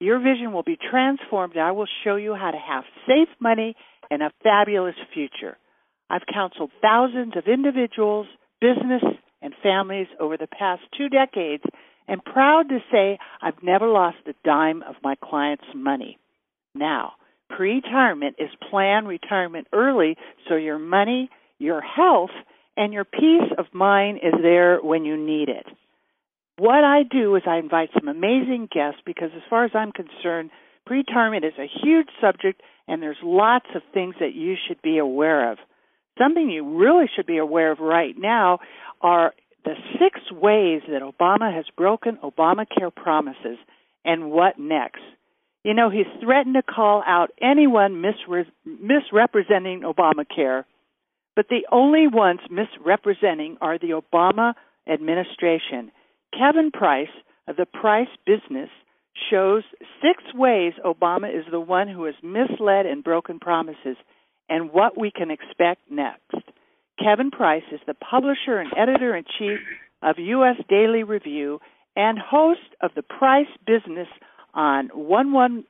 your vision will be transformed. I will show you how to have safe money and a fabulous future. I've counseled thousands of individuals, business, and families over the past two decades and proud to say I've never lost a dime of my clients' money. Now, pre-retirement is plan retirement early so your money, your health, and your peace of mind is there when you need it. What I do is I invite some amazing guests because as far as I'm concerned, pre-retirement is a huge subject and there's lots of things that you should be aware of. Something you really should be aware of right now are the six ways that Obama has broken Obamacare promises and what next. You know, he's threatened to call out anyone misre- misrepresenting Obamacare, but the only ones misrepresenting are the Obama administration. Kevin Price of the Price Business shows six ways Obama is the one who has misled and broken promises and what we can expect next. Kevin Price is the publisher and editor in chief of U.S. Daily Review and host of the Price Business on 1110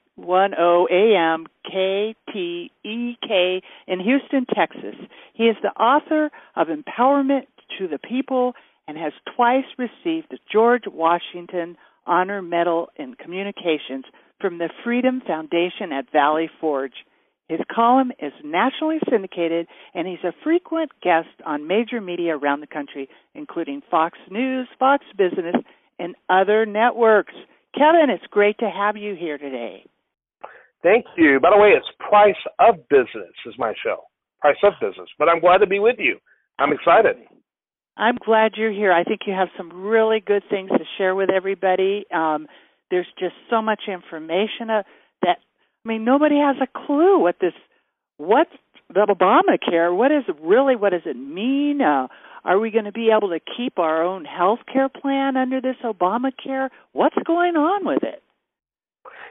AM KTEK in Houston, Texas. He is the author of Empowerment to the People and has twice received the George Washington Honor Medal in Communications from the Freedom Foundation at Valley Forge. His column is nationally syndicated, and he's a frequent guest on major media around the country, including Fox News, Fox Business, and other networks. Kevin, it's great to have you here today. Thank you. By the way, it's Price of Business is my show. Price of Business. But I'm glad to be with you. I'm excited. I'm glad you're here. I think you have some really good things to share with everybody. Um, there's just so much information uh, that I mean, nobody has a clue what this, what the Obamacare? What is really? What does it mean? Uh, are we going to be able to keep our own health care plan under this Obamacare? What's going on with it?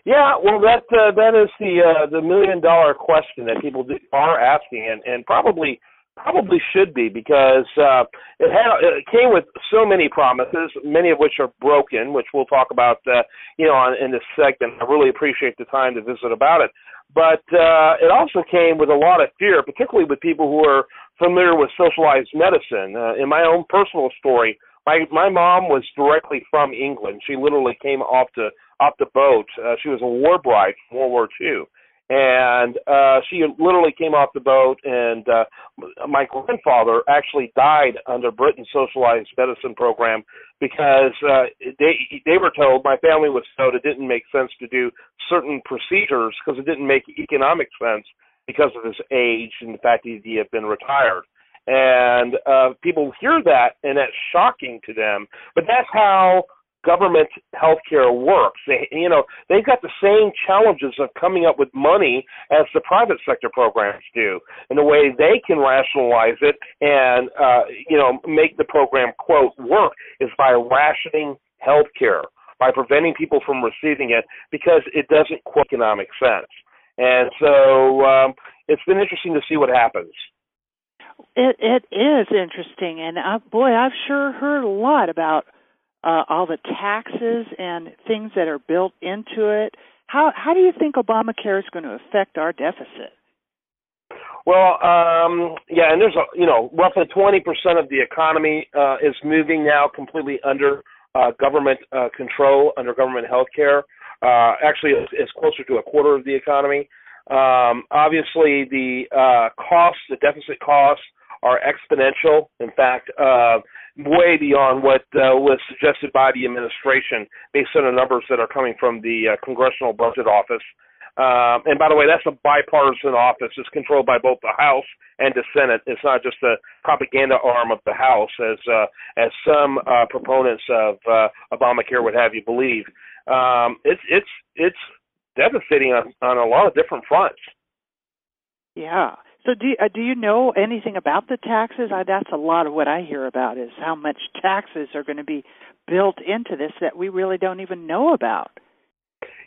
Yeah, well, that uh, that is the uh, the million dollar question that people are asking, and and probably probably should be because uh, it had it came with so many promises, many of which are broken, which we'll talk about, uh, you know, on, in this segment. I really appreciate the time to visit about it. But uh, it also came with a lot of fear, particularly with people who are familiar with socialized medicine. Uh, in my own personal story, my my mom was directly from England. She literally came off the off the boat. Uh, she was a war bride from World War II and uh she literally came off the boat and uh my grandfather actually died under Britain's socialized medicine program because uh they they were told my family was told it didn't make sense to do certain procedures because it didn't make economic sense because of his age and the fact that he had been retired. And uh people hear that and that's shocking to them. But that's how government healthcare works. They, you know, they've got the same challenges of coming up with money as the private sector programs do. And the way they can rationalize it and, uh, you know, make the program quote work is by rationing healthcare, by preventing people from receiving it because it doesn't quote economic sense. And so um, it's been interesting to see what happens. It it is interesting, and uh, boy, I've sure heard a lot about uh, all the taxes and things that are built into it. How how do you think Obamacare is going to affect our deficit? Well, um, yeah, and there's a you know roughly 20% of the economy uh, is moving now completely under uh, government uh, control, under government health care. Uh, actually, it's, it's closer to a quarter of the economy. Um, obviously, the uh, costs, the deficit costs, are exponential. In fact, uh, way beyond what uh, was suggested by the administration based on the numbers that are coming from the uh, Congressional Budget Office. Um, and by the way, that's a bipartisan office. It's controlled by both the House and the Senate. It's not just a propaganda arm of the House, as uh, as some uh, proponents of uh, Obamacare would have you believe. Um, it's it's it's devastating on on a lot of different fronts. Yeah. So do uh, do you know anything about the taxes? I, that's a lot of what I hear about is how much taxes are going to be built into this that we really don't even know about.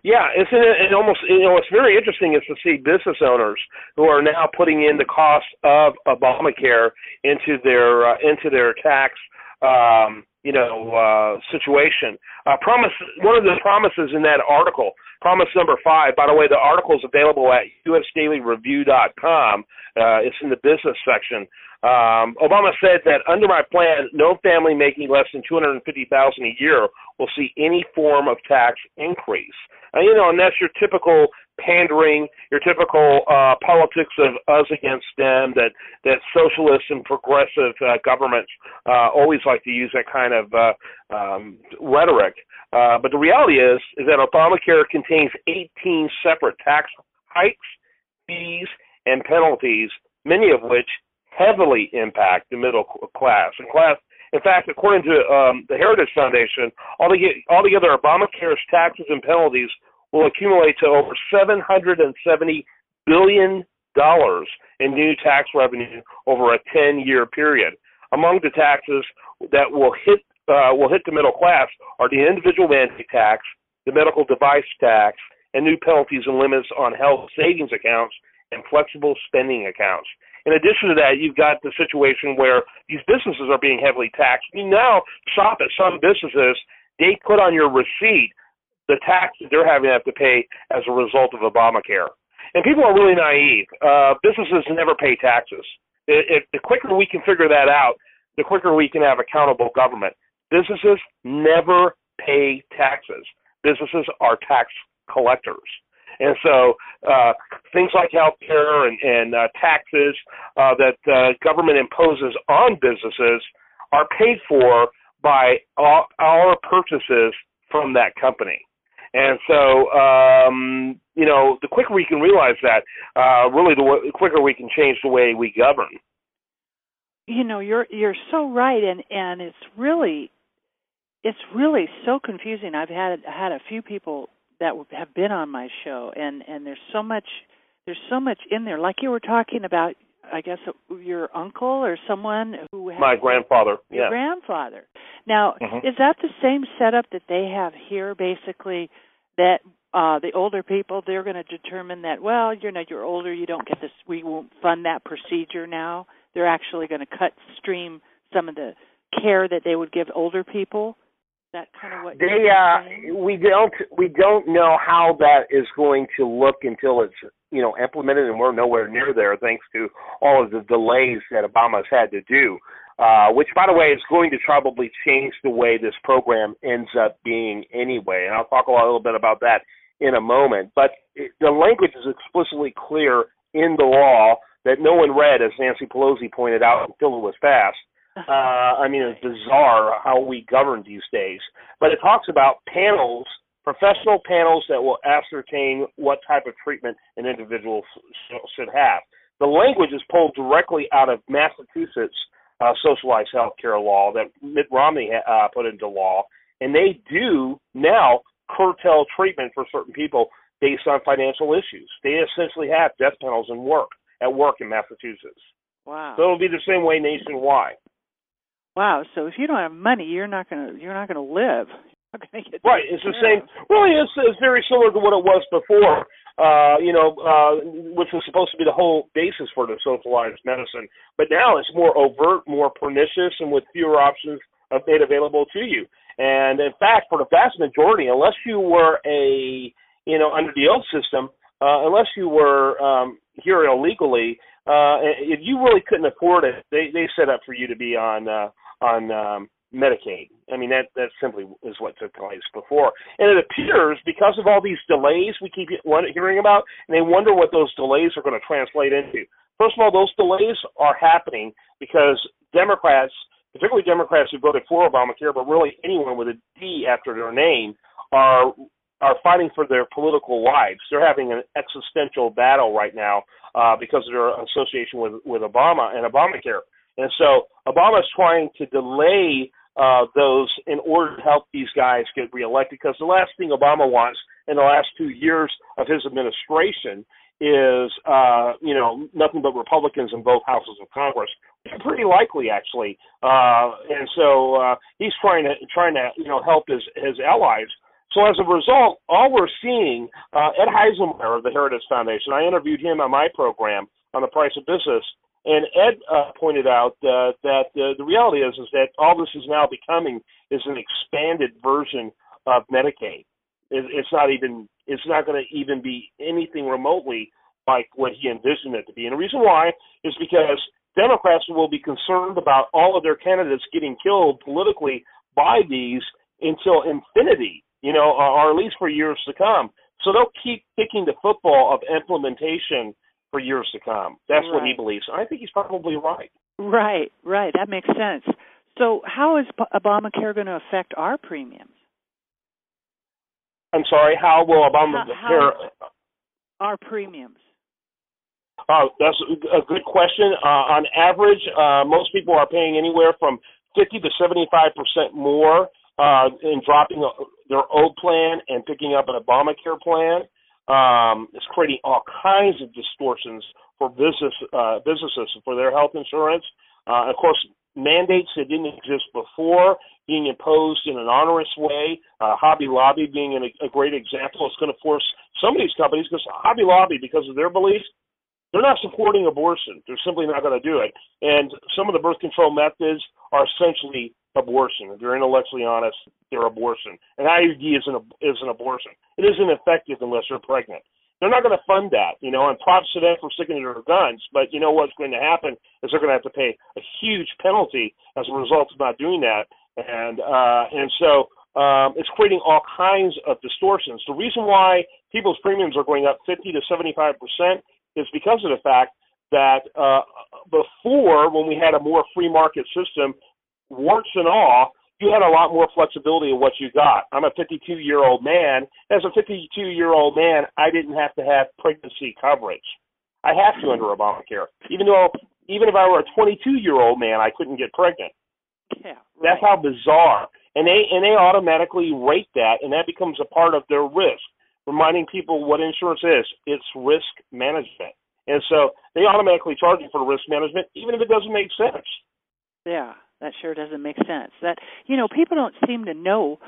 Yeah, it's it almost you know what's very interesting is to see business owners who are now putting in the cost of Obamacare into their uh, into their tax um, you know uh, situation. Uh, promise one of the promises in that article, promise number five. By the way, the article is available at usdailyreview.com. Uh, it's in the business section. Um, Obama said that under my plan, no family making less than two hundred and fifty thousand a year will see any form of tax increase. Uh, you know, and that's your typical pandering, your typical uh, politics of us against them that that socialists and progressive uh, governments uh, always like to use that kind of uh, um, rhetoric. Uh, but the reality is is that Obamacare contains 18 separate tax hikes, fees, and penalties, many of which heavily impact the middle class. And class, in fact, according to um, the Heritage Foundation, altogether, Obamacare's taxes and penalties will accumulate to over 770 billion dollars in new tax revenue over a 10-year period. Among the taxes that will hit uh, will hit the middle class are the individual mandate tax, the medical device tax, and new penalties and limits on health savings accounts and flexible spending accounts. In addition to that, you've got the situation where these businesses are being heavily taxed. You now shop at some businesses, they put on your receipt the tax that they're having to have to pay as a result of Obamacare. And people are really naive. Uh, businesses never pay taxes. It, it, the quicker we can figure that out, the quicker we can have accountable government. Businesses never pay taxes. Businesses are tax collectors. And so uh, things like health care and, and uh, taxes uh, that uh, government imposes on businesses are paid for by all, our purchases from that company. And so, um, you know, the quicker we can realize that, uh, really, the, w- the quicker we can change the way we govern. You know, you're you're so right, and and it's really, it's really so confusing. I've had had a few people that have been on my show and and there's so much there's so much in there like you were talking about I guess your uncle or someone who my grandfather your yeah grandfather. Now mm-hmm. is that the same setup that they have here basically that uh the older people they're going to determine that well you know you're older you don't get this we won't fund that procedure now? They're actually going to cut stream some of the care that they would give older people? That kind of what they uh we don't we don't know how that is going to look until it's you know implemented and we're nowhere near there thanks to all of the delays that Obama's had to do uh which by the way is going to probably change the way this program ends up being anyway and I'll talk a little bit about that in a moment but it, the language is explicitly clear in the law that no one read as Nancy Pelosi pointed out until it was passed uh, I mean, it's bizarre how we govern these days. But it talks about panels, professional panels that will ascertain what type of treatment an individual should have. The language is pulled directly out of Massachusetts uh, socialized health care law that Mitt Romney uh, put into law, and they do now curtail treatment for certain people based on financial issues. They essentially have death penalties in work at work in Massachusetts. Wow. So it'll be the same way nationwide. Wow. So if you don't have money, you're not gonna you're not gonna live. right. It's the same. Really, it's, it's very similar to what it was before. Uh, you know, uh, which was supposed to be the whole basis for the socialized medicine. But now it's more overt, more pernicious, and with fewer options made available to you. And in fact, for the vast majority, unless you were a, you know, under the old system, uh, unless you were um, here illegally, uh, if you really couldn't afford it, they they set up for you to be on uh, on um, Medicaid. I mean that that simply is what took place before, and it appears because of all these delays we keep hearing about, and they wonder what those delays are going to translate into. First of all, those delays are happening because Democrats, particularly Democrats who voted for Obamacare, but really anyone with a D after their name, are are fighting for their political lives. They're having an existential battle right now uh, because of their association with with Obama and Obamacare. And so Obama is trying to delay uh, those in order to help these guys get reelected because the last thing Obama wants in the last two years of his administration is uh, you know nothing but Republicans in both houses of Congress. Pretty likely, actually, uh, and so uh, he's trying to trying to you know help his his allies. So as a result, all we're seeing, uh, Ed Haislmaier of the Heritage Foundation, I interviewed him on my program on the price of business, and Ed uh, pointed out uh, that uh, the reality is is that all this is now becoming is an expanded version of Medicaid. It, it's not even it's not going to even be anything remotely like what he envisioned it to be. And the reason why is because Democrats will be concerned about all of their candidates getting killed politically by these until infinity, you know, or at least for years to come. So they'll keep kicking the football of implementation for years to come. That's right. what he believes. I think he's probably right. Right, right. That makes sense. So, how is Obamacare going to affect our premiums? I'm sorry. How will Obamacare how, our premiums? Oh, that's a good question. Uh, on average, uh, most people are paying anywhere from 50 to 75 percent more uh, in dropping their old plan and picking up an Obamacare plan. Um, it's creating all kinds of distortions for business uh, businesses for their health insurance. Uh, of course, mandates that didn't exist before being imposed in an onerous way. Uh, Hobby Lobby being an, a great example. It's going to force some of these companies because Hobby Lobby, because of their beliefs, they're not supporting abortion. They're simply not going to do it. And some of the birth control methods are essentially abortion. If you're intellectually honest, they're abortion. An IUD is an is an abortion. It isn't effective unless you're pregnant. They're not going to fund that, you know, and props to them for sticking to their guns. But you know what's going to happen is they're going to have to pay a huge penalty as a result of not doing that. And uh, and so um, it's creating all kinds of distortions. The reason why people's premiums are going up 50 to 75 percent is because of the fact that uh, before, when we had a more free market system, warts and all, you had a lot more flexibility in what you got. I'm a 52 year old man. As a 52 year old man, I didn't have to have pregnancy coverage. I have to under Obamacare, even though even if I were a 22 year old man, I couldn't get pregnant. Yeah, right. That's how bizarre. And they and they automatically rate that, and that becomes a part of their risk. Reminding people what insurance is. It's risk management, and so they automatically charge you for risk management, even if it doesn't make sense. Yeah, that sure doesn't make sense. That you know, people don't seem to know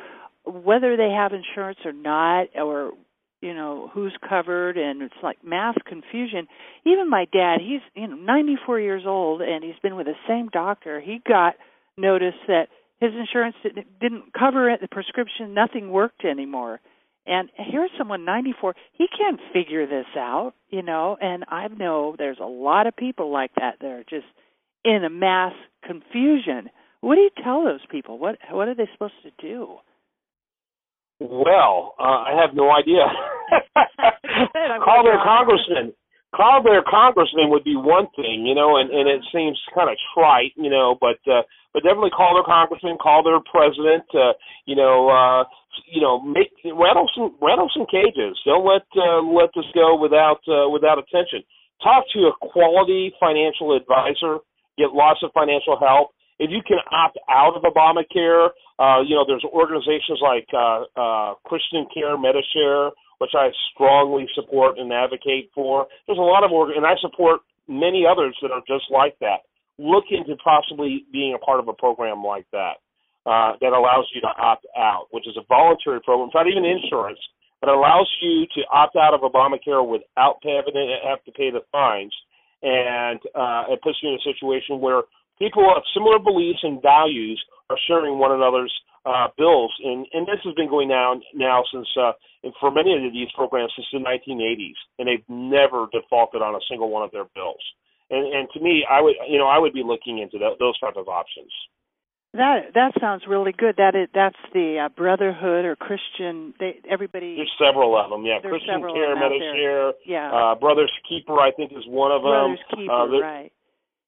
whether they have insurance or not, or you know who's covered, and it's like mass confusion. Even my dad, he's you know 94 years old, and he's been with the same doctor. He got notice that his insurance didn't, cover it, the prescription, nothing worked anymore. And here's someone 94, he can't figure this out, you know, and I know there's a lot of people like that that are just in a mass confusion. What do you tell those people? What what are they supposed to do? Well, uh, I have no idea. Call their congressman. Call their congressman would be one thing, you know, and and it seems kind of trite, you know, but uh, but definitely call their congressman, call their president, uh, you know, uh, you know, make rattle some rattle some cages. Don't let uh, let this go without uh, without attention. Talk to a quality financial advisor get lots of financial help. If you can opt out of Obamacare, uh, you know, there's organizations like uh, uh, Christian Care, Medi-Share, which I strongly support and advocate for. There's a lot of org, and I support many others that are just like that. Look into possibly being a part of a program like that uh, that allows you to opt out, which is a voluntary program. It's not even insurance, but it allows you to opt out of Obamacare without having to have to pay the fines and uh, it puts you in a situation where people of similar beliefs and values are sharing one another's uh, bills, and and this has been going down now since uh, for many of these programs since the 1980s, and they've never defaulted on a single one of their bills. And and to me, I would you know I would be looking into that, those type of options. That that sounds really good. That is that's the uh, Brotherhood or Christian. They everybody. There's several of them. Yeah, Christian Care, Medi-Share. Yeah. Uh, Brothers Keeper, I think, is one of them. Brothers Keeper, uh, right.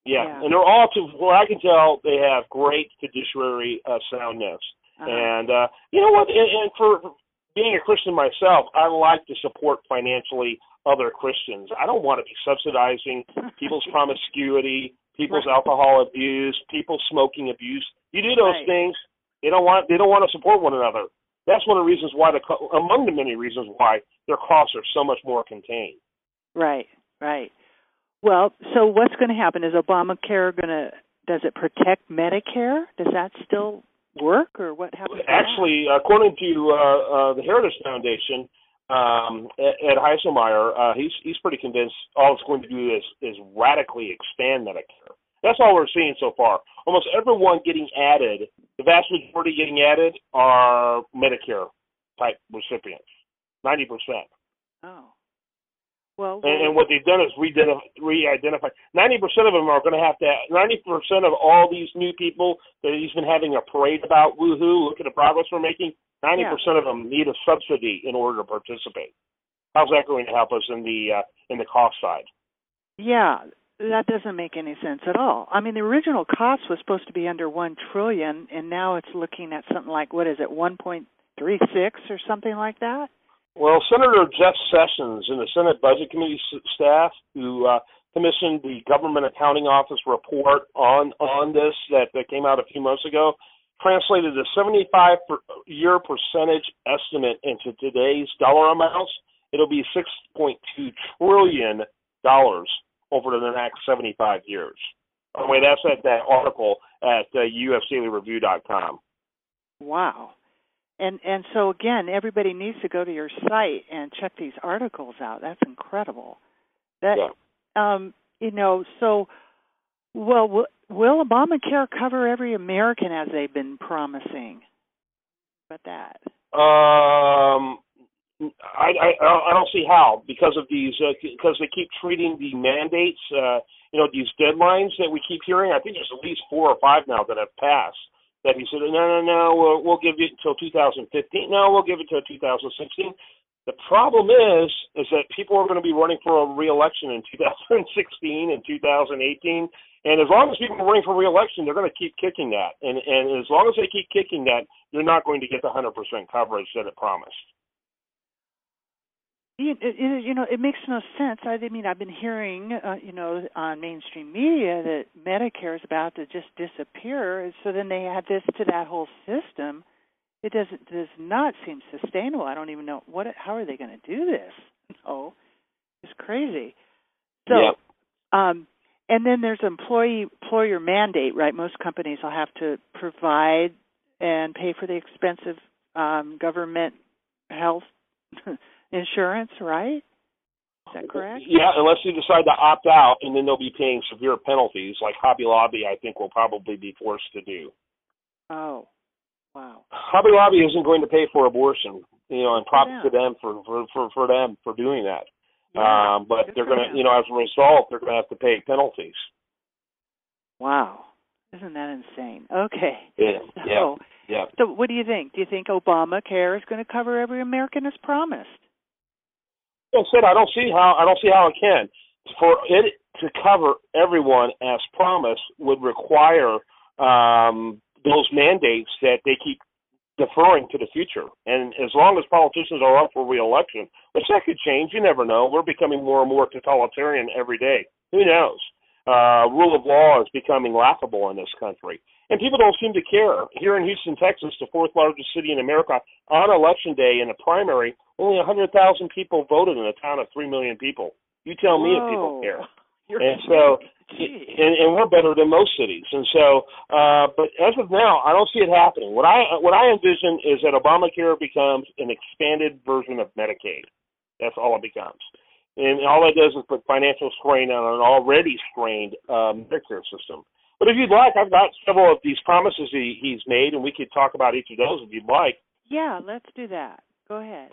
Yeah. yeah. and they're all to what I can tell, they have great fiduciary uh, soundness. Uh-huh. And uh, you know what? And, and for being a Christian myself, I like to support financially other Christians. I don't want to be subsidizing people's promiscuity, people's right. alcohol abuse, people's smoking abuse. You do those right. things, they don't want they don't want to support one another. that's one of the reasons why the among the many reasons why their costs are so much more contained. Right, right. Well, so what's going to happen? Is Obamacare going to does it protect Medicare? Does that still work, or what happens? Actually, according to uh, uh, the Heritage Foundation, um, Ed Haislmaier, uh, he's he's pretty convinced all it's going to do is is radically expand Medicare. That's all we're seeing so far. Almost everyone getting added, the vast majority getting added are Medicare type recipients, ninety percent. Oh. Well, and, and what they've done is re-identify. Ninety percent of them are going to have to. Ninety percent of all these new people that he's been having a parade about, woohoo! Look at the progress we're making. Ninety percent of them need a subsidy in order to participate. How's that going to help us in the uh, in the cost side? Yeah, that doesn't make any sense at all. I mean, the original cost was supposed to be under one trillion, and now it's looking at something like what is it, one point three six or something like that. Well, Senator Jeff Sessions and the Senate Budget Committee staff, who uh, commissioned the Government Accounting Office report on on this that, that came out a few months ago, translated a 75 year percentage estimate into today's dollar amounts. It'll be 6.2 trillion dollars over the next 75 years. By the way, that's at that article at uh, usdailyreview.com. Wow and and so again everybody needs to go to your site and check these articles out that's incredible that yeah. um you know so well will, obamacare cover every american as they've been promising but that um I, I I don't see how because of these uh, because they keep treating the mandates uh, you know these deadlines that we keep hearing I think there's at least four or five now that have passed that he said, no, no, no, we'll, we'll give it until 2015. No, we'll give it till 2016. The problem is, is that people are going to be running for a reelection in 2016 and 2018. And as long as people are running for reelection, they're going to keep kicking that. And, and as long as they keep kicking that, you're not going to get the 100% coverage that it promised you, it, you know, it makes no sense. I mean, I've been hearing, uh, you know, on mainstream media that Medicare is about to just disappear. So then they add this to that whole system. It doesn't does not seem sustainable. I don't even know what. How are they going to do this? No, it's crazy. So, yep. um, and then there's employee employer mandate, right? Most companies will have to provide and pay for the expensive um, government health insurance, right? Is that correct? Yeah, unless you decide to opt out, and then they'll be paying severe penalties, like Hobby Lobby, I think, will probably be forced to do. Oh, wow. Hobby Lobby isn't going to pay for abortion, you know, and props to them for for for, for them for doing that. Um, but they're going to, you know, as a result, they're going to have to pay penalties. Wow, isn't that insane? Okay. Yeah. So, yeah. Yeah. So, what do you think? Do you think Obamacare is going to cover every American as promised? I said I don't see how I don't see how it can. For it to cover everyone as promised would require um, those mandates that they keep deferring to the future. And as long as politicians are up for reelection, which that could change, you never know. We're becoming more and more totalitarian every day. Who knows? Uh, rule of law is becoming laughable in this country. And people don't seem to care. Here in Houston, Texas, the fourth largest city in America, on election day in a primary, only 100,000 people voted in a town of 3 million people. You tell me Whoa. if people care. You're and so, and, and we're better than most cities. And so, uh, but as of now, I don't see it happening. What I what I envision is that Obamacare becomes an expanded version of Medicaid. That's all it becomes, and all it does is put financial strain on an already strained uh, Medicare system. But if you'd like, I've got several of these promises he, he's made, and we could talk about each of those if you'd like. Yeah, let's do that. Go ahead.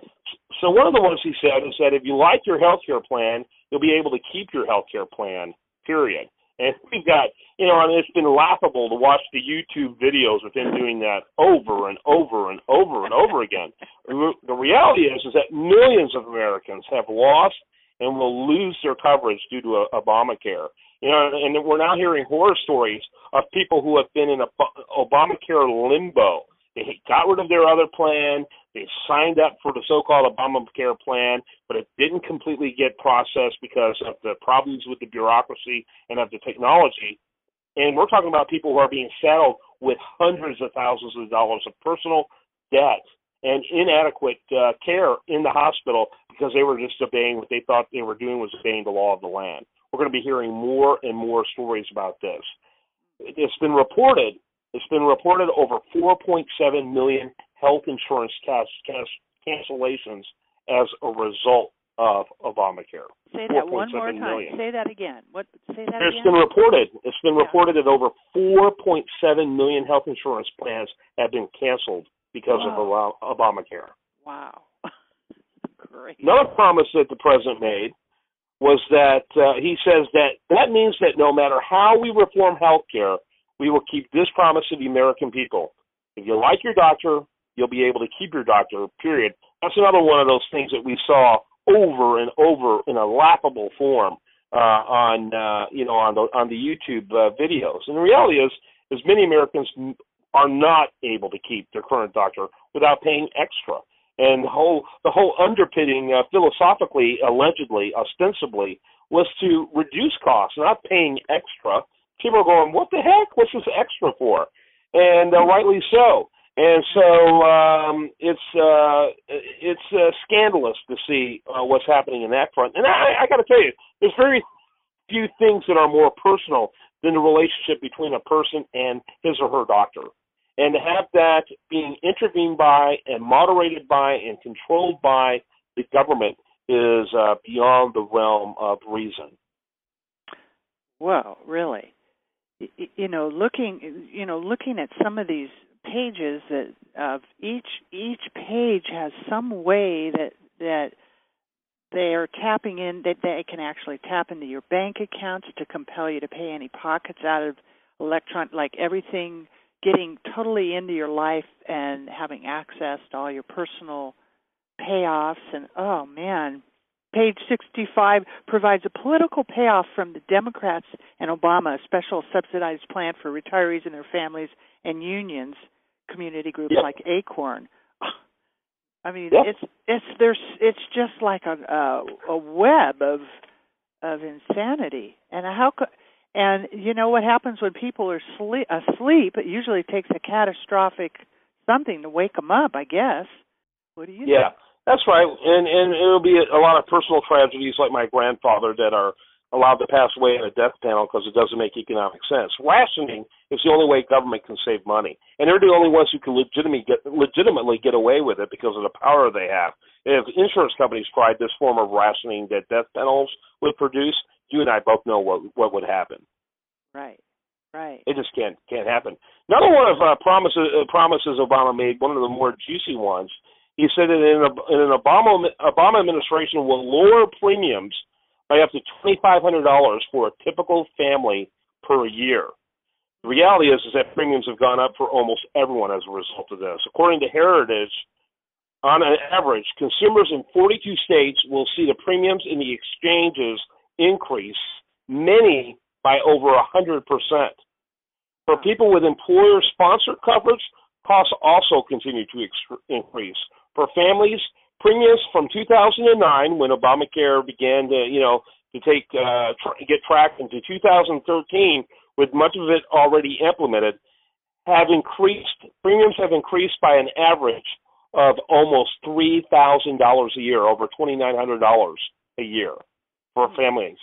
So one of the ones he said is that if you like your health care plan, you'll be able to keep your health care plan, period. And we've got, you know, and it's been laughable to watch the YouTube videos with him doing that over and over and over and over again. The reality is, is that millions of Americans have lost and will lose their coverage due to uh, Obamacare. You know, and we're now hearing horror stories of people who have been in a Obamacare limbo they got rid of their other plan. They signed up for the so-called Obamacare plan, but it didn't completely get processed because of the problems with the bureaucracy and of the technology. And we're talking about people who are being saddled with hundreds of thousands of dollars of personal debt and inadequate uh, care in the hospital because they were just obeying what they thought they were doing was obeying the law of the land. We're going to be hearing more and more stories about this. It's been reported. It's been reported over 4.7 million health insurance cash, cash cancellations as a result of Obamacare. Say that one more time. Million. Say that again. What? Say that it's again. been reported. It's been yeah. reported that over 4.7 million health insurance plans have been canceled because wow. of Obamacare. Wow. Great. Another promise that the president made was that uh, he says that that means that no matter how we reform health care, we will keep this promise to the American people. If you like your doctor, you'll be able to keep your doctor, period. That's another one of those things that we saw over and over in a laughable form uh, on uh, you know on the on the YouTube uh, videos. And the reality is, is many Americans are not able to keep their current doctor without paying extra. And the whole the whole underpinning uh, philosophically, allegedly, ostensibly, was to reduce costs, not paying extra. People are going, "What the heck? What's this extra for?" And uh, rightly so. And so um, it's uh, it's uh, scandalous to see uh, what's happening in that front. And I, I got to tell you, there's very few things that are more personal than the relationship between a person and his or her doctor. And to have that being intervened by and moderated by and controlled by the government is uh, beyond the realm of reason. Well, really, you know, looking, you know, looking at some of these pages that of each each page has some way that that they are tapping in that they can actually tap into your bank accounts to compel you to pay any pockets out of electron like everything getting totally into your life and having access to all your personal payoffs and oh man page 65 provides a political payoff from the democrats and obama a special subsidized plan for retirees and their families and unions community groups yep. like Acorn. I mean, yep. it's it's there's it's just like a a, a web of of insanity. And how could and you know what happens when people are sleep, asleep? It usually takes a catastrophic something to wake them up. I guess. What do you? Yeah, think? That's right. And and it'll be a, lot of personal tragedies, like my grandfather, that are allowed to pass away in a death panel because it doesn't make economic sense. Rationing is the only way government can save money, and they're the only ones who can legitimately get legitimately get away with it because of the power they have. If insurance companies tried this form of rationing that death panels would produce, you and I both know what what would happen. Right. Right. It just can't can't happen. Another one of uh, promises uh, promises Obama made, one of the more juicy ones. He said that in, a, in an Obama Obama administration will lower premiums by up to $2,500 for a typical family per year. The reality is, is that premiums have gone up for almost everyone as a result of this. According to Heritage, on an average, consumers in 42 states will see the premiums in the exchanges increase, many by over 100%. For people with employer sponsored coverage, costs also continue to increase. For families, premiums from 2009 when Obamacare began to, you know, to take uh, tr- get tracked into 2013 with much of it already implemented have increased premiums have increased by an average of almost three thousand dollars a year, over twenty nine hundred dollars a year for families.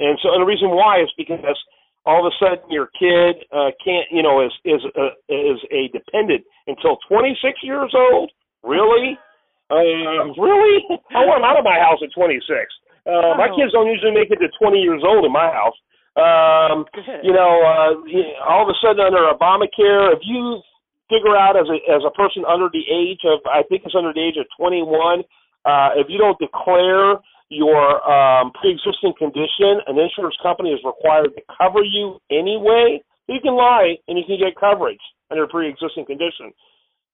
And so, and the reason why is because all of a sudden your kid uh, can't, you know, is is uh, is a dependent until 26 years old. Really? Uh, really? I want them out of my house at 26. Uh, my kids don't usually make it to 20 years old in my house. Um, you know, uh, all of a sudden under Obamacare, if you figure out as a as a person under the age of, I think it's under the age of 21, uh, if you don't declare your um, pre-existing condition, an insurance company is required to cover you anyway. You can lie and you can get coverage under a pre-existing condition.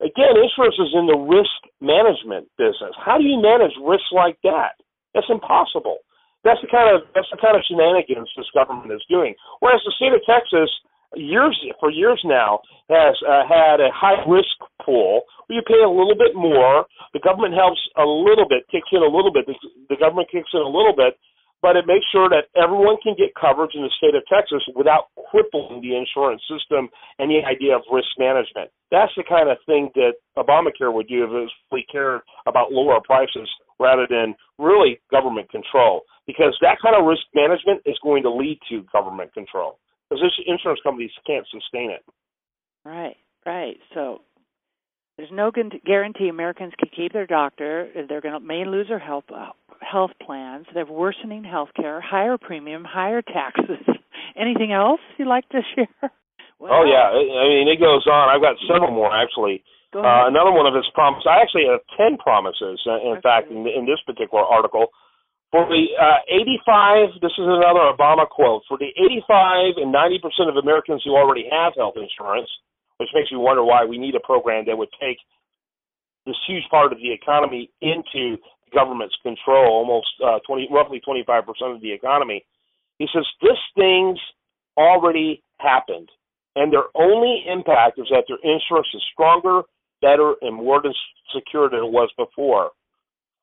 Again, insurance is in the risk management business. How do you manage risks like that? That's impossible. That's the kind of that's the kind of shenanigans this government is doing. Whereas the state of Texas, years for years now, has uh, had a high risk pool where you pay a little bit more. The government helps a little bit, kicks in a little bit. The, the government kicks in a little bit, but it makes sure that everyone can get coverage in the state of Texas without crippling the insurance system and the idea of risk management. That's the kind of thing that Obamacare would do if it really cared about lower prices rather than really government control. Because that kind of risk management is going to lead to government control. Because insurance companies can't sustain it. Right, right. So there's no guarantee Americans can keep their doctor. They're going to may lose their health uh, health plans. They're worsening health care, higher premium, higher taxes. Anything else you'd like to share? Well, oh yeah, I mean it goes on. I've got several more actually. Uh, another one of his promises. I actually have ten promises. Uh, in okay. fact, in, in this particular article, for the uh, 85, this is another Obama quote. For the 85 and 90 percent of Americans who already have health insurance, which makes me wonder why we need a program that would take this huge part of the economy into government's control, almost uh, 20, roughly 25% of the economy. He says this thing's already happened, and their only impact is that their insurance is stronger, better, and more secure than it was before.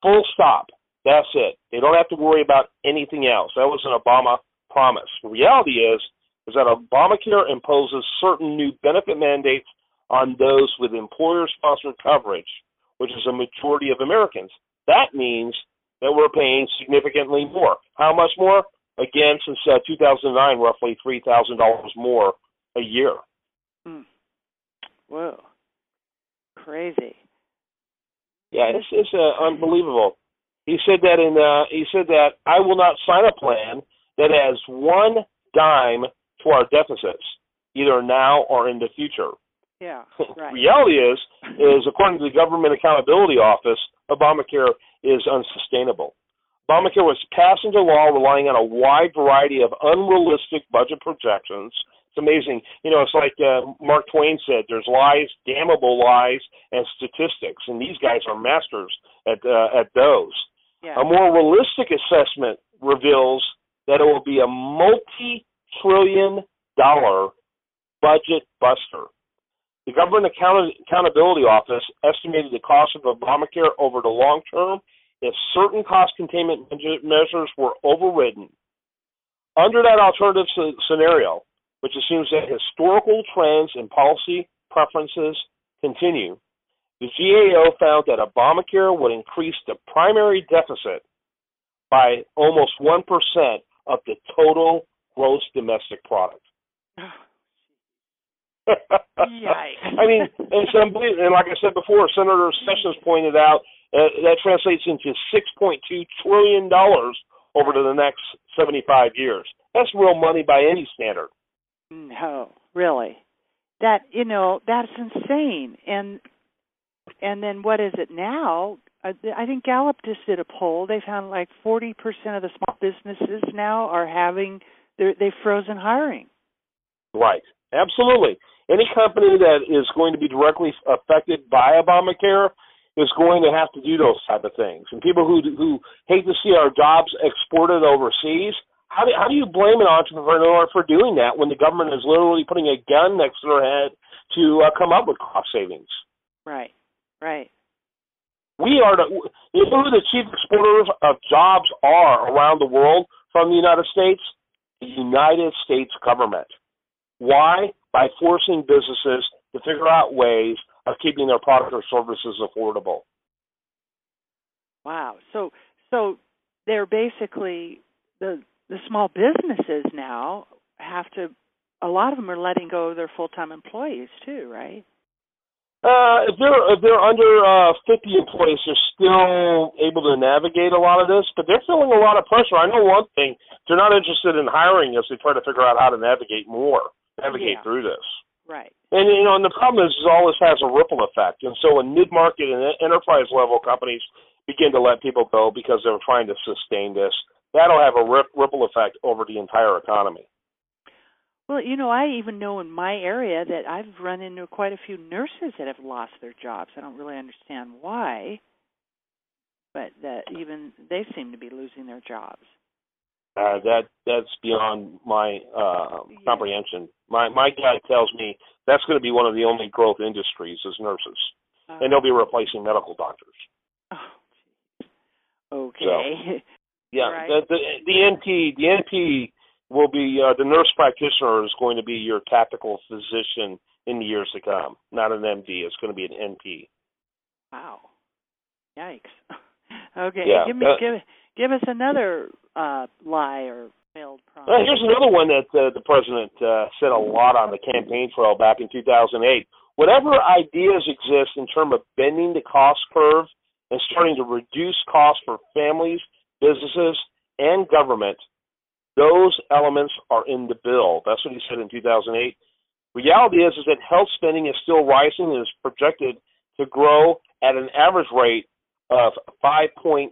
Full stop. That's it. They don't have to worry about anything else. That was an Obama promise. The reality is is that Obamacare imposes certain new benefit mandates on those with employer sponsored coverage, which is a majority of Americans. That means that we're paying significantly more. How much more? Again, since uh, 2009, roughly $3,000 more a year. Hmm. Whoa. Crazy. Yeah, it's, it's uh, unbelievable. He said that in uh, he said that I will not sign a plan that has one dime to our deficits, either now or in the future. Yeah, right. Reality is, is according to the Government Accountability Office, Obamacare is unsustainable. Obamacare was passed into law relying on a wide variety of unrealistic budget projections. It's amazing. You know, it's like uh, Mark Twain said, there's lies, damnable lies, and statistics, and these guys are masters at, uh, at those. Yeah. A more realistic assessment reveals that it will be a multi trillion dollar budget buster. The Government Account- Accountability Office estimated the cost of Obamacare over the long term if certain cost containment measures were overridden. Under that alternative scenario, which assumes that historical trends and policy preferences continue, the GAO found that Obamacare would increase the primary deficit by almost 1% of the total gross domestic product. Yikes. I mean, unbelievable. And like I said before, Senator Sessions pointed out uh, that translates into $6.2 trillion over to the next 75 years. That's real money by any standard. No, really. That you know that's insane. And and then what is it now? I, I think Gallup just did a poll. They found like 40% of the small businesses now are having they're, they've frozen hiring. Right. Absolutely. Any company that is going to be directly affected by Obamacare is going to have to do those type of things. And people who who hate to see our jobs exported overseas, how do how do you blame an entrepreneur for doing that when the government is literally putting a gun next to their head to uh, come up with cost savings? Right. Right. We are the you know who the chief exporters of jobs are around the world from the United States? The United States government. Why? By forcing businesses to figure out ways of keeping their products or services affordable. Wow. So so they're basically the the small businesses now have to a lot of them are letting go of their full-time employees too, right? Uh, if they're if they're under uh, 50 employees, they're still able to navigate a lot of this, but they're feeling a lot of pressure. I know one thing: they're not interested in hiring as they try to figure out how to navigate more, navigate yeah. through this. Right. And you know, and the problem is, is all this has a ripple effect, and so when mid-market and enterprise level companies begin to let people go because they're trying to sustain this, that'll have a ripple effect over the entire economy. Well, you know, I even know in my area that I've run into quite a few nurses that have lost their jobs. I don't really understand why, but that even they seem to be losing their jobs. Uh, that that's beyond my uh, yeah. comprehension. My my guy tells me that's going to be one of the only growth industries is nurses, uh, and they'll be replacing medical doctors. Oh, okay. Yeah, right. the, the the NP the NP will be uh, the nurse practitioner is going to be your tactical physician in the years to come. Not an MD. It's going to be an NP. Wow. Yikes. okay. Yeah, Give me uh, give give us another uh lie or failed promise. Uh, here's another one that uh, the president uh, said a lot on the campaign trail back in 2008. Whatever ideas exist in terms of bending the cost curve and starting to reduce costs for families, businesses, and government, those elements are in the bill. That's what he said in 2008. Reality is, is that health spending is still rising and is projected to grow at an average rate of 5.8%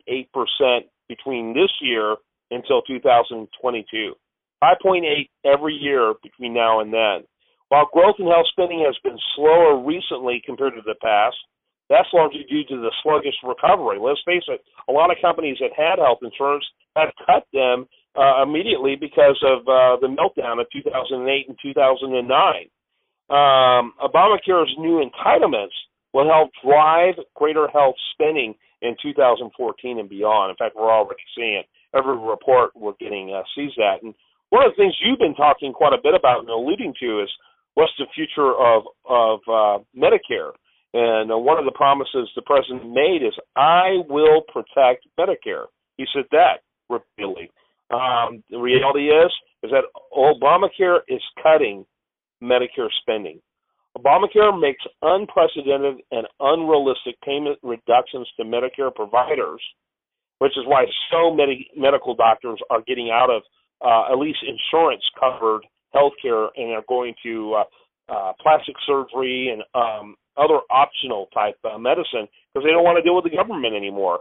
between this year until 2022. 5.8 every year between now and then. While growth in health spending has been slower recently compared to the past, that's largely due to the sluggish recovery. Let's face it, a lot of companies that had health insurance have cut them uh, immediately because of uh, the meltdown of 2008 and 2009. Um, Obamacare's new entitlements will help drive greater health spending in 2014 and beyond. In fact, we're already seeing it. Every report we're getting uh, sees that. And one of the things you've been talking quite a bit about and alluding to is what's the future of of uh, Medicare. And uh, one of the promises the president made is, "I will protect Medicare." He said that repeatedly. Um, the reality is, is that Obamacare is cutting Medicare spending. Obamacare makes unprecedented and unrealistic payment reductions to Medicare providers, which is why so many medical doctors are getting out of uh, at least insurance covered health care and are going to uh, uh, plastic surgery and um, other optional type uh, medicine because they don't want to deal with the government anymore.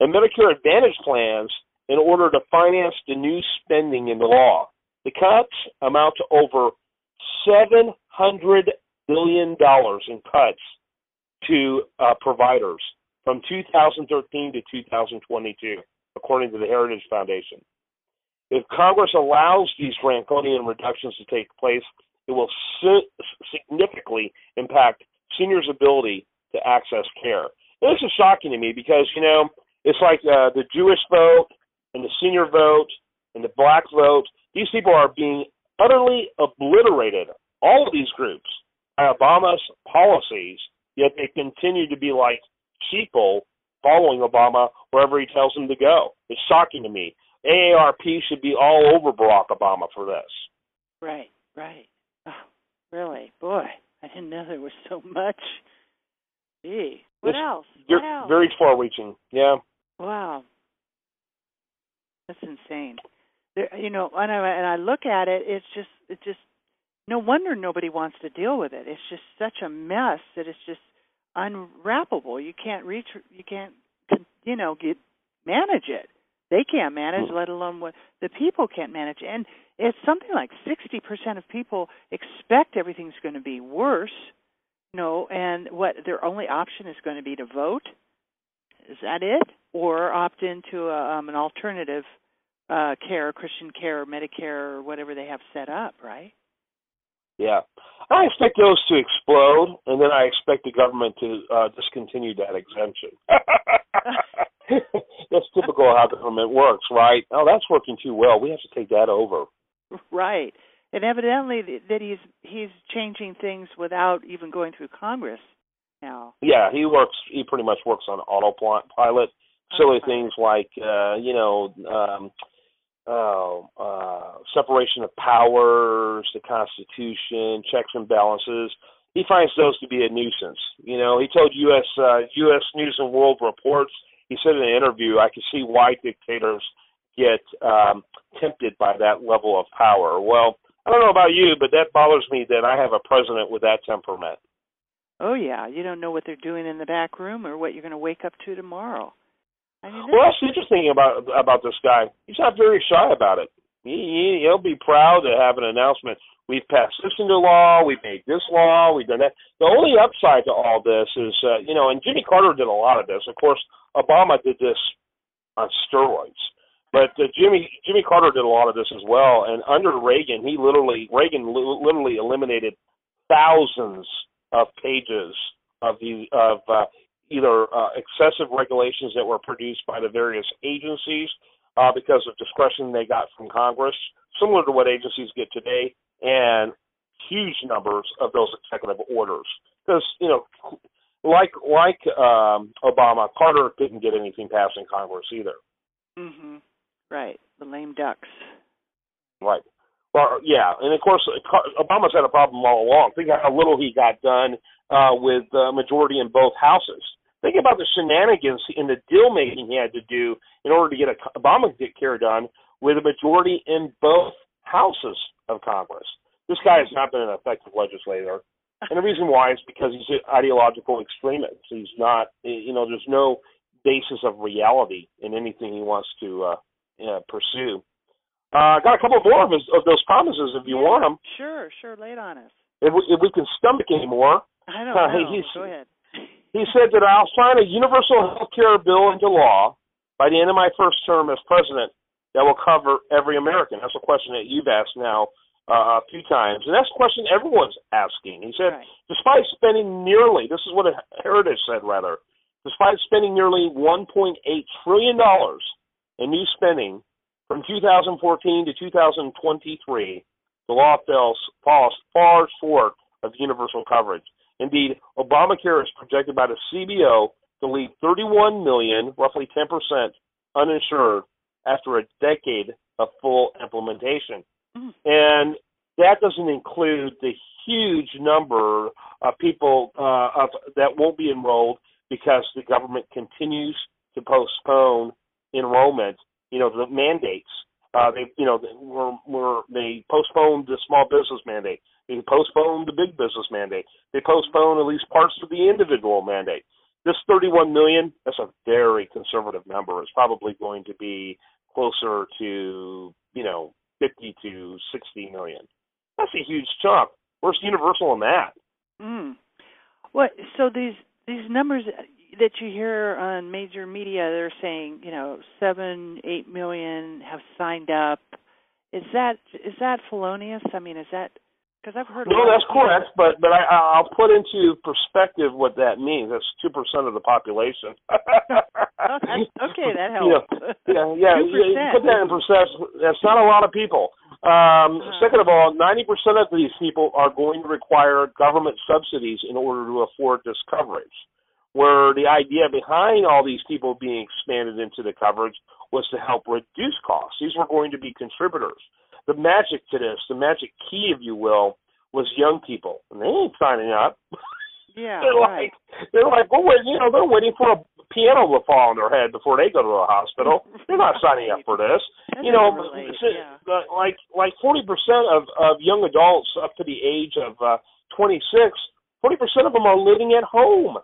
And Medicare Advantage plans, in order to finance the new spending in the law, the cuts amount to over seven hundred billion dollars in cuts to uh, providers from 2013 to 2022, according to the Heritage Foundation. If Congress allows these draconian reductions to take place, it will si- significantly impact seniors' ability to access care. And this is shocking to me because, you know, it's like uh, the Jewish vote and the senior vote and the black vote. These people are being utterly obliterated, all of these groups, by Obama's policies, yet they continue to be like sheeple following Obama wherever he tells them to go. It's shocking to me. AARP should be all over Barack Obama for this. Right, right. Oh, really? Boy, I didn't know there was so much. Gee. What It's else? You're What else? very far reaching. Yeah. Wow. That's insane. There, you know, and I and I look at it, it's just it just no wonder nobody wants to deal with it. It's just such a mess that it's just unwrappable. You can't reach you can't you know, get manage it. They can't manage, let alone what the people can't manage. And it's something like 60% of people expect everything's going to be worse, you know, and what their only option is going to be to vote. Is that it? Or opt into a, um, an alternative uh, care, Christian care, or Medicare, or whatever they have set up, right? Yeah. I expect those to explode, and then I expect the government to uh, discontinue that exemption. that's typical of how the government works, right? Oh, that's working too well. We have to take that over. Right. And evidently that he's he's changing things without even going through Congress now. Yeah, he works. He pretty much works on autopilot. Silly Autopilot. things like, uh, you know, um, uh, uh, separation of powers, the Constitution, checks and balances. He finds those to be a nuisance. You know, he told U.S. Uh, U.S. News and World Reports. He said in an interview, "I can see why dictators get um, tempted by that level of power." Well, I don't know about you, but that bothers me that I have a president with that temperament. Oh yeah, you don't know what they're doing in the back room or what you're going to wake up to tomorrow. Well, that's interesting about about this guy. He's not very shy about it. He, he he'll be proud to have an announcement. We've passed this into law. We've made this law. We've done that. The only upside to all this is, uh, you know, and Jimmy Carter did a lot of this. Of course, Obama did this on steroids, but uh, Jimmy Jimmy Carter did a lot of this as well. And under Reagan, he literally Reagan li- literally eliminated thousands of pages of the of uh, either uh, excessive regulations that were produced by the various agencies uh, because of discretion they got from Congress, similar to what agencies get today, and huge numbers of those executive orders. Because you know, like like um, Obama, Carter didn't get anything passed in Congress either. Mm-hmm. Right. The lame ducks. Right. Well, yeah, and of course, Obama's had a problem all along. Think how little he got done uh, with uh, majority in both houses. Think about the shenanigans in the deal making he had to do in order to get a Obamacare done with a majority in both houses of Congress. This guy has not been an effective legislator, and the reason why is because he's an ideological extremist. He's not, you know, there's no basis of reality in anything he wants to uh, uh, pursue. Uh, got a couple more of, his, of those promises if you yeah, want them. Sure, sure. Lay it on us. If we, if we can stomach anymore. I don't uh, know. Go ahead. He said that I'll sign a universal health care bill into law by the end of my first term as president that will cover every American. That's a question that you've asked now uh, a few times, and that's a question everyone's asking. He said, right. despite spending nearly, this is what Heritage said rather, despite spending nearly 1.8 trillion dollars in new spending from 2014 to 2023, the law falls, falls far short of universal coverage. Indeed, Obamacare is projected by the CBO to leave 31 million, roughly 10%, uninsured after a decade of full implementation. Mm. And that doesn't include the huge number of people uh, of, that won't be enrolled because the government continues to postpone enrollment you know the mandates. Uh, they you know were were they postponed the small business mandate. They postponed the big business mandate. They postponed at least parts of the individual mandate. This 31 million, that's a very conservative number. It's probably going to be closer to you know 50 to 60 million. That's a huge chunk. Where's Universal in that? Mm. What? So these these numbers that you hear on major media, they're saying, you know, seven, eight million have signed up. Is that is that felonious? I mean, is that because I've heard. No, that's correct, but but I, I'll put into perspective what that means. That's two percent of the population. okay, that helps. yeah, yeah, yeah. Put that in perspective. That's not a lot of people. Um, uh-huh. Second of all, ninety percent of these people are going to require government subsidies in order to afford this coverage where the idea behind all these people being expanded into the coverage was to help reduce costs. These were going to be contributors. The magic to this, the magic key, if you will, was young people, and they ain't signing up. Yeah, they're right. like they're like, well, wait, you know, they're waiting for a piano to fall on their head before they go to the hospital. They're not signing up for this. That you know, relate, yeah. like like forty percent of of young adults up to the age of uh, twenty six, forty percent of them are living at home.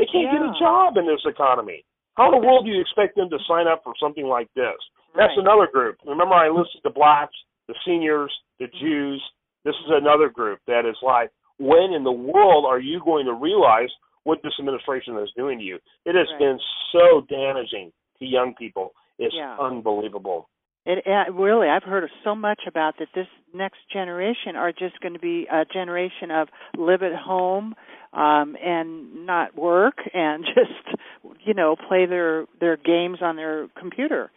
They can't yeah. get a job in this economy. How in the world do you expect them to sign up for something like this? That's right. another group. Remember, I listed the blacks, the seniors, the Jews. This is another group that is like, when in the world are you going to realize what this administration is doing to you? It has right. been so damaging to young people. It's yeah. unbelievable. It, it really, I've heard so much about that. This next generation are just going to be a generation of live at home um, and not work and just, you know, play their their games on their computer.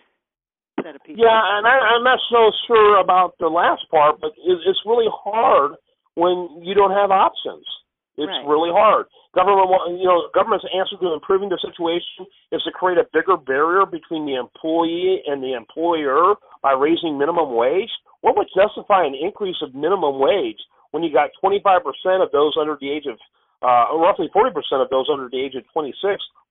Instead of people. Yeah, and I, I'm not so sure about the last part, but it's, it's really hard when you don't have options. It's right. really hard. Government, you know, government's answer to improving the situation is to create a bigger barrier between the employee and the employer by raising minimum wage. What would justify an increase of minimum wage when you got 25% of those under the age of, uh, roughly 40% of those under the age of 26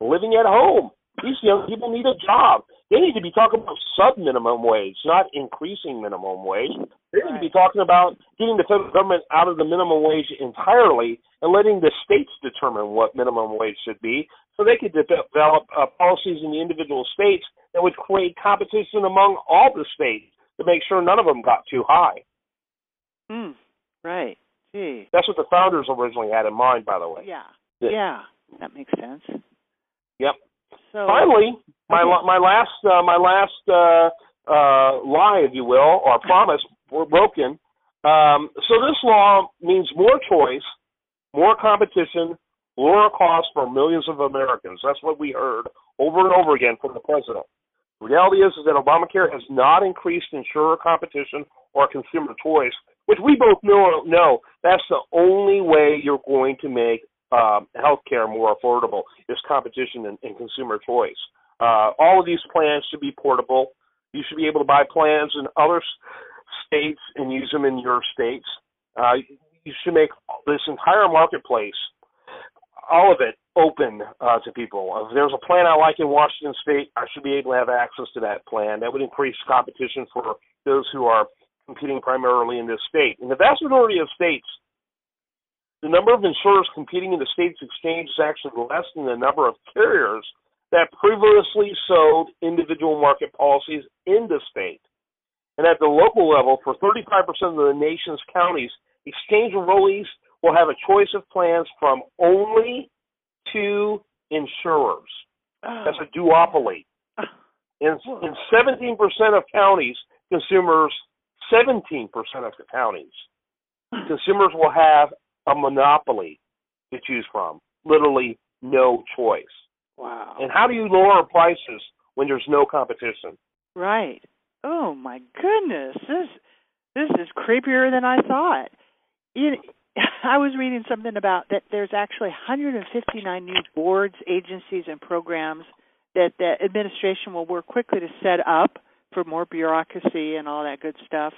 living at home? These young people need a job. They need to be talking about sub minimum wage, not increasing minimum wage. They need to be talking about getting the federal government out of the minimum wage entirely and letting the states determine what minimum wage should be so they could develop uh, policies in the individual states that would create competition among all the states to make sure none of them got too high. Hmm. Right. Gee. That's what the founders originally had in mind, by the way. Yeah. Yeah. Yeah. That makes sense. Yep. So Finally, my okay. my last uh, my last uh, uh, lie, if you will, or promise, were broken. Um, so this law means more choice, more competition, lower costs for millions of Americans. That's what we heard over and over again from the president. The reality is, is that Obamacare has not increased insurer competition or consumer choice, which we both know. know that's the only way you're going to make um, healthcare more affordable is competition and, and consumer choice. Uh, all of these plans should be portable. You should be able to buy plans in other states and use them in your states. Uh, you should make this entire marketplace, all of it, open uh, to people. If there's a plan I like in Washington State, I should be able to have access to that plan. That would increase competition for those who are competing primarily in this state. In the vast majority of states, the number of insurers competing in the state's exchange is actually less than the number of carriers that previously sold individual market policies in the state. And at the local level, for 35% of the nation's counties, exchange enrollees will have a choice of plans from only two insurers. Oh. That's a ah. duopoly. Oh. In, in 17% of counties, consumers, 17% of the counties, consumers will have a monopoly to choose from. Literally no choice. Wow. And how do you lower prices when there's no competition? Right. Oh my goodness. This this is creepier than I thought. You, I was reading something about that there's actually 159 new boards, agencies and programs that the administration will work quickly to set up for more bureaucracy and all that good stuff.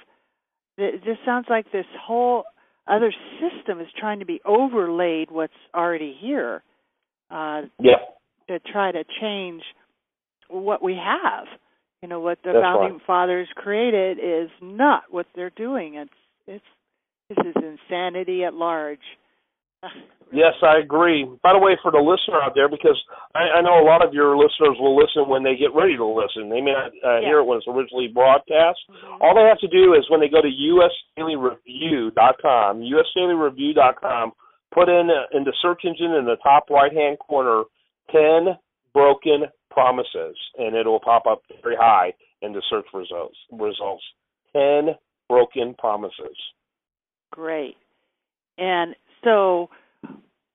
Just sounds like this whole other system is trying to be overlaid what's already here. Uh, yeah to try to change what we have. You know what the That's founding right. fathers created is not what they're doing. It's it's this is insanity at large. Yes, I agree. By the way, for the listener out there, because I, I know a lot of your listeners will listen when they get ready to listen. They may not uh, yeah. hear it when it's originally broadcast. Mm-hmm. All they have to do is when they go to usdailyreview.com, usdailyreview.com, put in uh, in the search engine in the top right hand corner 10 broken promises, and it'll pop up very high in the search results. Results. 10 broken promises. Great. And so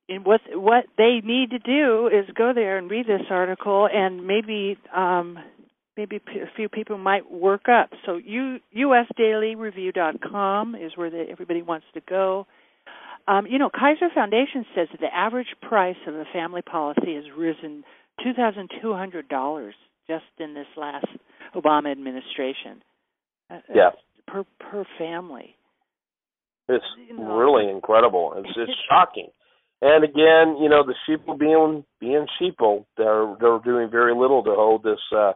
what what they need to do is go there and read this article and maybe um maybe a few people might work up. So you usdailyreview.com is where the, everybody wants to go. Um, you know, Kaiser Foundation says that the average price of a family policy has risen two thousand two hundred dollars just in this last Obama administration. Uh, yeah. Per per family. It's you know, really incredible. It's it's shocking. And again, you know, the sheeple being being sheeple, they're they're doing very little to hold this uh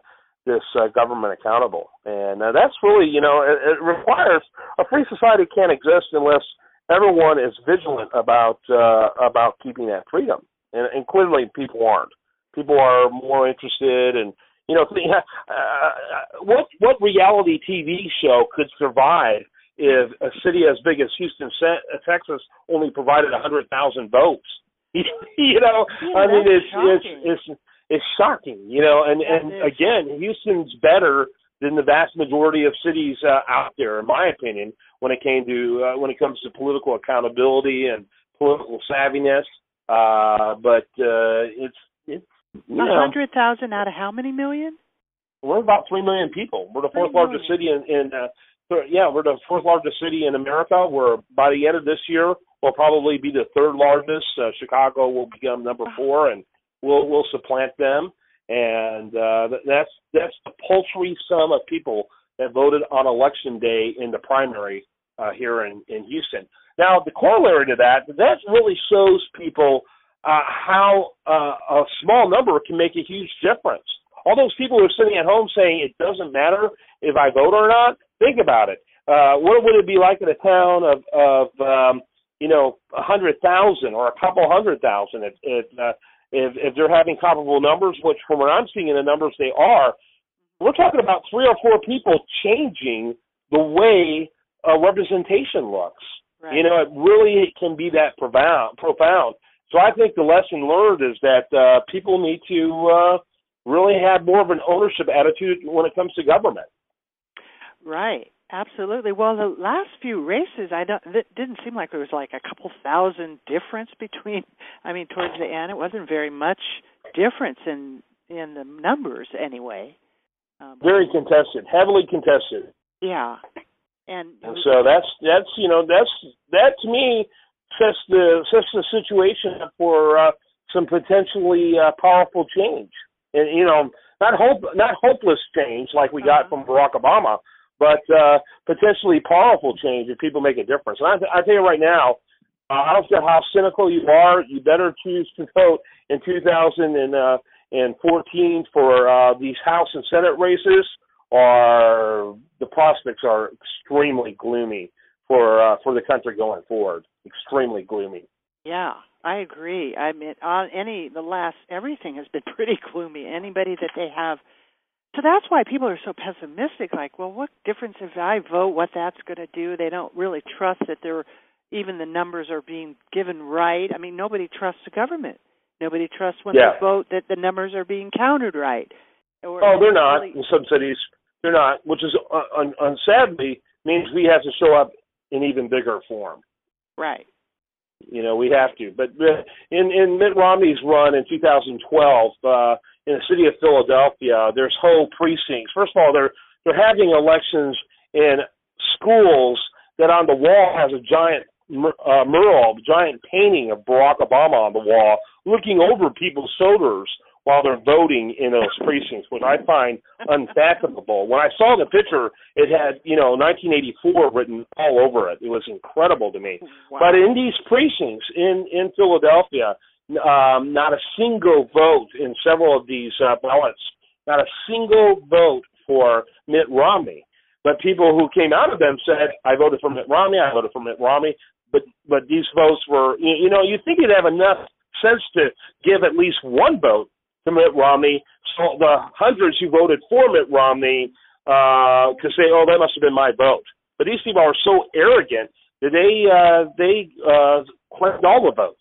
this uh, government accountable. And uh, that's really, you know, it, it requires a free society can't exist unless everyone is vigilant about uh, about keeping that freedom, and, and clearly people aren't. People are more interested in you know uh, what what reality TV show could survive if a city as big as Houston, uh, Texas, only provided a hundred thousand votes. you know, yeah, I mean, it's shocking. it's it's it's shocking. You know, and that and again, Houston's better than the vast majority of cities uh, out there, in my opinion, when it came to uh, when it comes to political accountability and political savviness. Uh, but uh, it's it's a hundred thousand out of how many million? We're about three million people. We're the fourth largest city in, in uh, yeah, we're the fourth largest city in America. We're by the end of this year, we'll probably be the third largest. Uh, Chicago will become number four, and we'll we'll supplant them and uh, that's that's the paltry sum of people that voted on election day in the primary uh, here in, in Houston. Now, the corollary to that, that really shows people uh, how uh, a small number can make a huge difference. All those people who are sitting at home saying it doesn't matter if I vote or not, think about it. Uh, what would it be like in a town of, of um, you know, a hundred thousand or a couple hundred thousand if, if uh, if if they're having comparable numbers, which from what I'm seeing in the numbers they are, we're talking about three or four people changing the way a representation looks. Right. You know, it really can be that profound. Profound. So I think the lesson learned is that uh, people need to uh, really have more of an ownership attitude when it comes to government. Right. Absolutely. Well, the last few races, I don't. It didn't seem like there was like a couple thousand difference between. I mean, towards the end, it wasn't very much difference in in the numbers anyway. Um, Very contested, heavily contested. yeah, and, And so that's that's you know that's that to me sets the sets the situation up for uh, some potentially uh, powerful change, and you know not hope not hopeless change like we got Uh-huh. from Barack Obama, but uh, potentially powerful change if people make a difference. And I, I tell you right now, uh, I don't care how cynical you are, you better choose to vote in 2014 for uh, these House and Senate races, or the prospects are extremely gloomy for uh, for the country going forward. Extremely gloomy. Yeah, I agree. I mean, on any the last everything has been pretty gloomy. Anybody that they have, so that's why people are so pessimistic. Like, well, what difference if I vote? What that's going to do? They don't really trust that they're even the numbers are being given right. I mean, nobody trusts the government. Nobody trusts when Yeah. they vote that the numbers are being counted right. Or Oh, they're not really- in some cities. They're not, which is uh, un, un, sadly means we have to show up in even bigger form. right. You know, we have to. But uh, in in Mitt Romney's run in 2012 uh, in the city of Philadelphia, there's whole precincts. First of all, they're they're having elections in schools that on the wall has a giant uh, mural, a giant painting of Barack Obama on the wall, looking over people's shoulders while they're voting in those precincts, which I find unfathomable. When I saw the picture, it had you know 1984 written all over it. It was incredible to me. Wow. But in these precincts in in Philadelphia, um, not a single vote in several of these uh, ballots, not a single vote for Mitt Romney. But people who came out of them said, "I voted for Mitt Romney. I voted for Mitt Romney." But but these votes were, you, you know, you think you'd have enough sense to give at least one vote to Mitt Romney, so the hundreds who voted for Mitt Romney uh, could say, "Oh, that must have been my vote." But these people are so arrogant that they uh, they uh, claimed all the votes.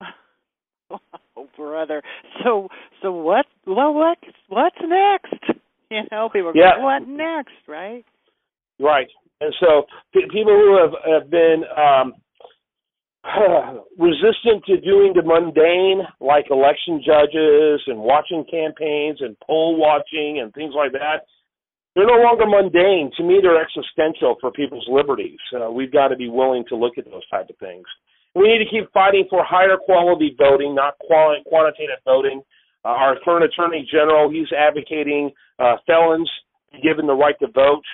oh brother so so what well what what's next you know people Yeah. going, what next right Right. And so p- people who have, have been um, resistant to doing the mundane, like election judges and watching campaigns and poll watching and things like that, they're no longer mundane. To me, they're existential for people's liberties. Uh, we've got to be willing to look at those type of things. We need to keep fighting for higher quality voting, not quali- quantitative voting. Uh, our current attorney general, he's advocating uh, felons given the right to vote.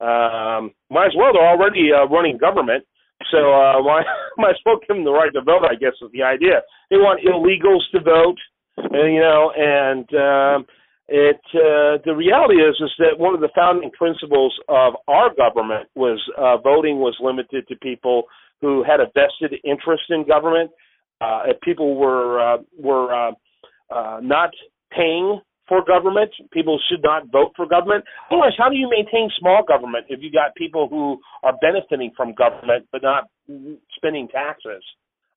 Um, might as well. They're already uh, running government, so uh, might, might as well give them the right to vote. I guess is the idea. They want illegals to vote, and, you know, and um, it. Uh, the reality is, is that one of the founding principles of our government was uh, voting was limited to people who had a vested interest in government. Uh, if people were uh, were uh, uh, not paying for government. People should not vote for government. Otherwise, how do you maintain small government if you got people who are benefiting from government but not spending taxes?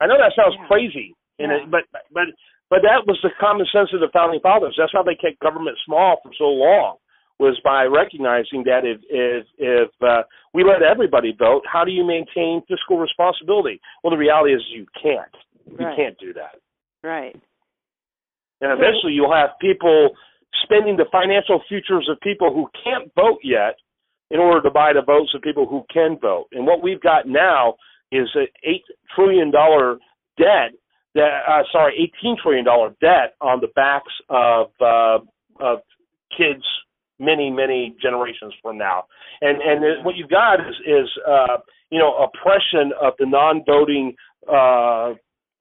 I know that sounds Yeah. crazy, Yeah. it, but but but that was the common sense of the founding fathers. That's how they kept government small for so long. Was by recognizing that if if if uh, we let everybody vote, how do you maintain fiscal responsibility? Well, the reality is you can't. You Right. can't do that. right And eventually you'll have people spending the financial futures of people who can't vote yet in order to buy the votes of people who can vote. And what we've got now is an eight trillion dollar debt that uh, sorry, eighteen trillion dollar debt on the backs of uh, of kids many many generations from now. And and what you've got is is uh, you know oppression of the non-voting uh,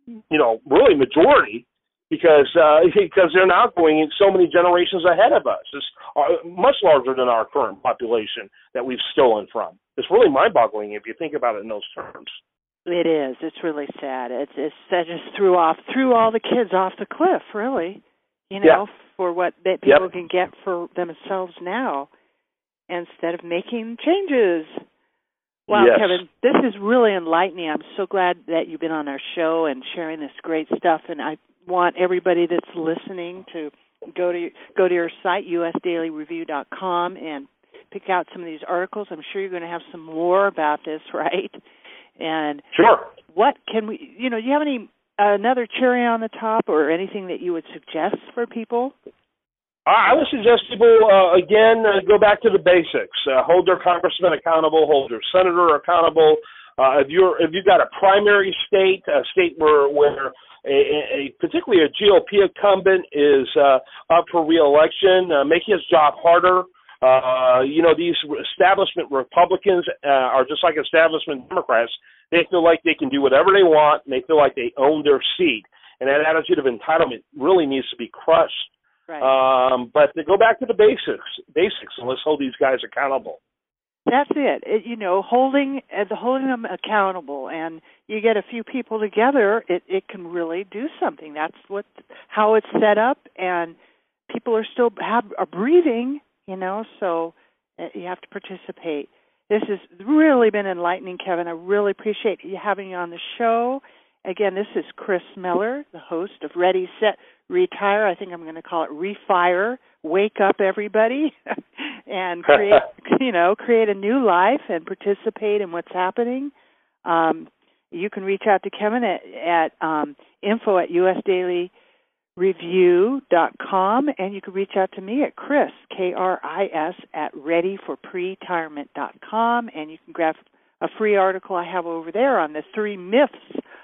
you know really majority because uh, because they're now going so many generations ahead of us. It's uh, much larger than our current population that we've stolen from. It's really mind-boggling if you think about it in those terms. it is it's really sad it's it's that just threw off threw all the kids off the cliff really you know for what that Yep. people can get for themselves now instead of making changes Wow, Yes. Kevin, this is really enlightening. I'm so glad that you've been on our show and sharing this great stuff. And I want everybody that's listening to go to go to your site usdailyreview.com and pick out some of these articles. I'm sure you're going to have some more about this, right? And Sure. what can we? You know, do you have any another cherry on the top or anything that you would suggest for people? I would suggest people uh, again uh, go back to the basics. Uh, hold their congressman accountable. Hold their senator accountable. Uh, if you're if you've got a primary state, a state where where a, a particularly a GOP incumbent is uh, up for reelection, uh, making his job harder. Uh, you know, these establishment Republicans uh, are just like establishment Democrats. They feel like they can do whatever they want, and they feel like they own their seat. And that attitude of entitlement really needs to be crushed. Right. Um, but to go back to the basics, basics, and let's hold these guys accountable. That's it. it you know, holding uh, holding them accountable, and you get a few people together, it it can really do something. That's what how it's set up, and people are still have are breathing. You know, so uh, you have to participate. This has really been enlightening, Kevin. I really appreciate you having you on the show. Again, this is Kris Miller, the host of Ready Set retire. I think I'm going to call it refire. Wake up, everybody, and create you know create a new life and participate in what's happening. Um, you can reach out to Kevin at, at um, info at usdailyreview.com, and you can reach out to me at Kris K R I S at readyforpretirement.com, and you can grab a free article I have over there on the three myths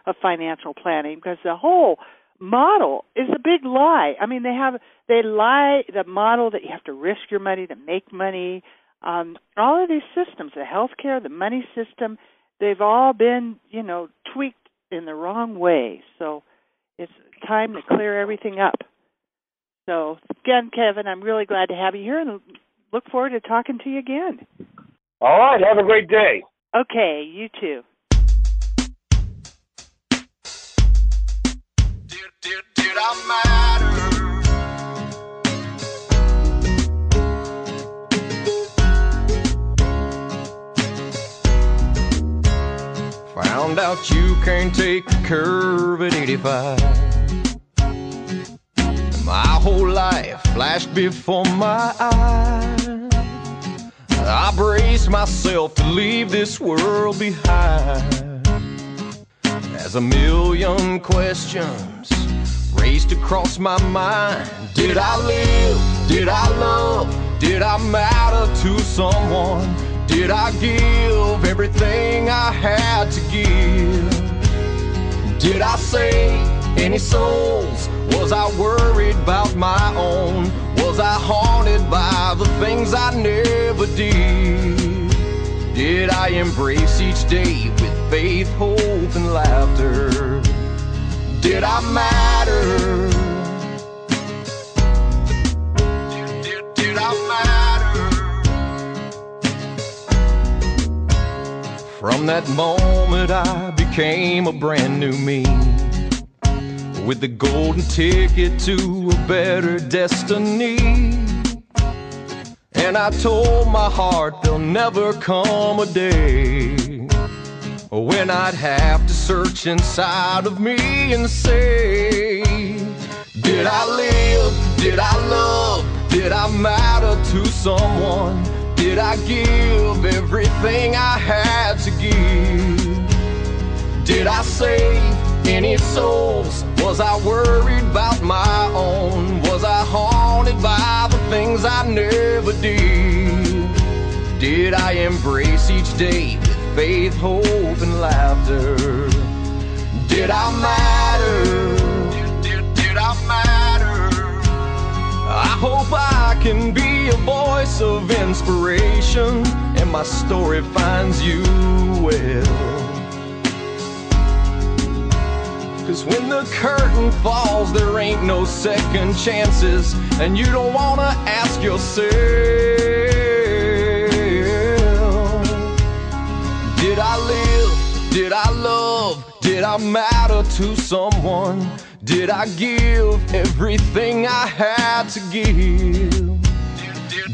of financial planning because the whole model is a big lie. I mean, they have they lie the model that you have to risk your money to make money. Um, all of these systems, the healthcare, the money system, they've all been you know tweaked in the wrong way. So it's time to clear everything up. So again, Kevin, I'm really glad to have you here and look forward to talking to you again. All right, have a great day. Okay, you too. Did, I matter? Found out you can't take a curve at 85. My whole life flashed before my eyes. I braced myself to leave this world behind. As a million questions raced across my mind. Did I live? Did I love? Did I matter to someone? Did I give everything I had to give? Did I save any souls? Was I worried about my own? Was I haunted by the things I never did? Did I embrace each day with faith, hope, and laughter? Did I matter? Did, did, did I matter? From that moment, I became a brand new me. With the golden ticket to a better destiny. And I told my heart there'll never come a day when I'd have to search inside of me and say, Did I live? Did I love? Did I matter to someone? Did I give everything I had to give? Did I save any souls? Was I worried about my own? Was I haunted by the things I never did? Did I embrace each day faith, hope, and laughter. Did I matter? Did, did, did I matter? I hope I can be a voice of inspiration and my story finds you well. Cause when the curtain falls, there ain't no second chances, and you don't wanna ask yourself. Did I live? Did I love? Did I matter to someone? Did I give everything I had to give?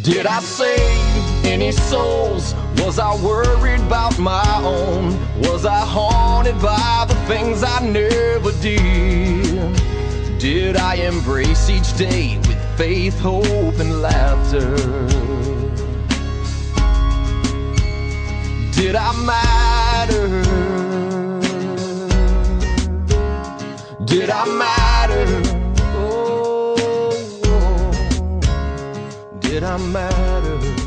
Did I save any souls? Was I worried about my own? Was I haunted by the things I never did? Did I embrace each day with faith, hope, and laughter? Did I matter? Did I matter? Oh, oh. did I matter.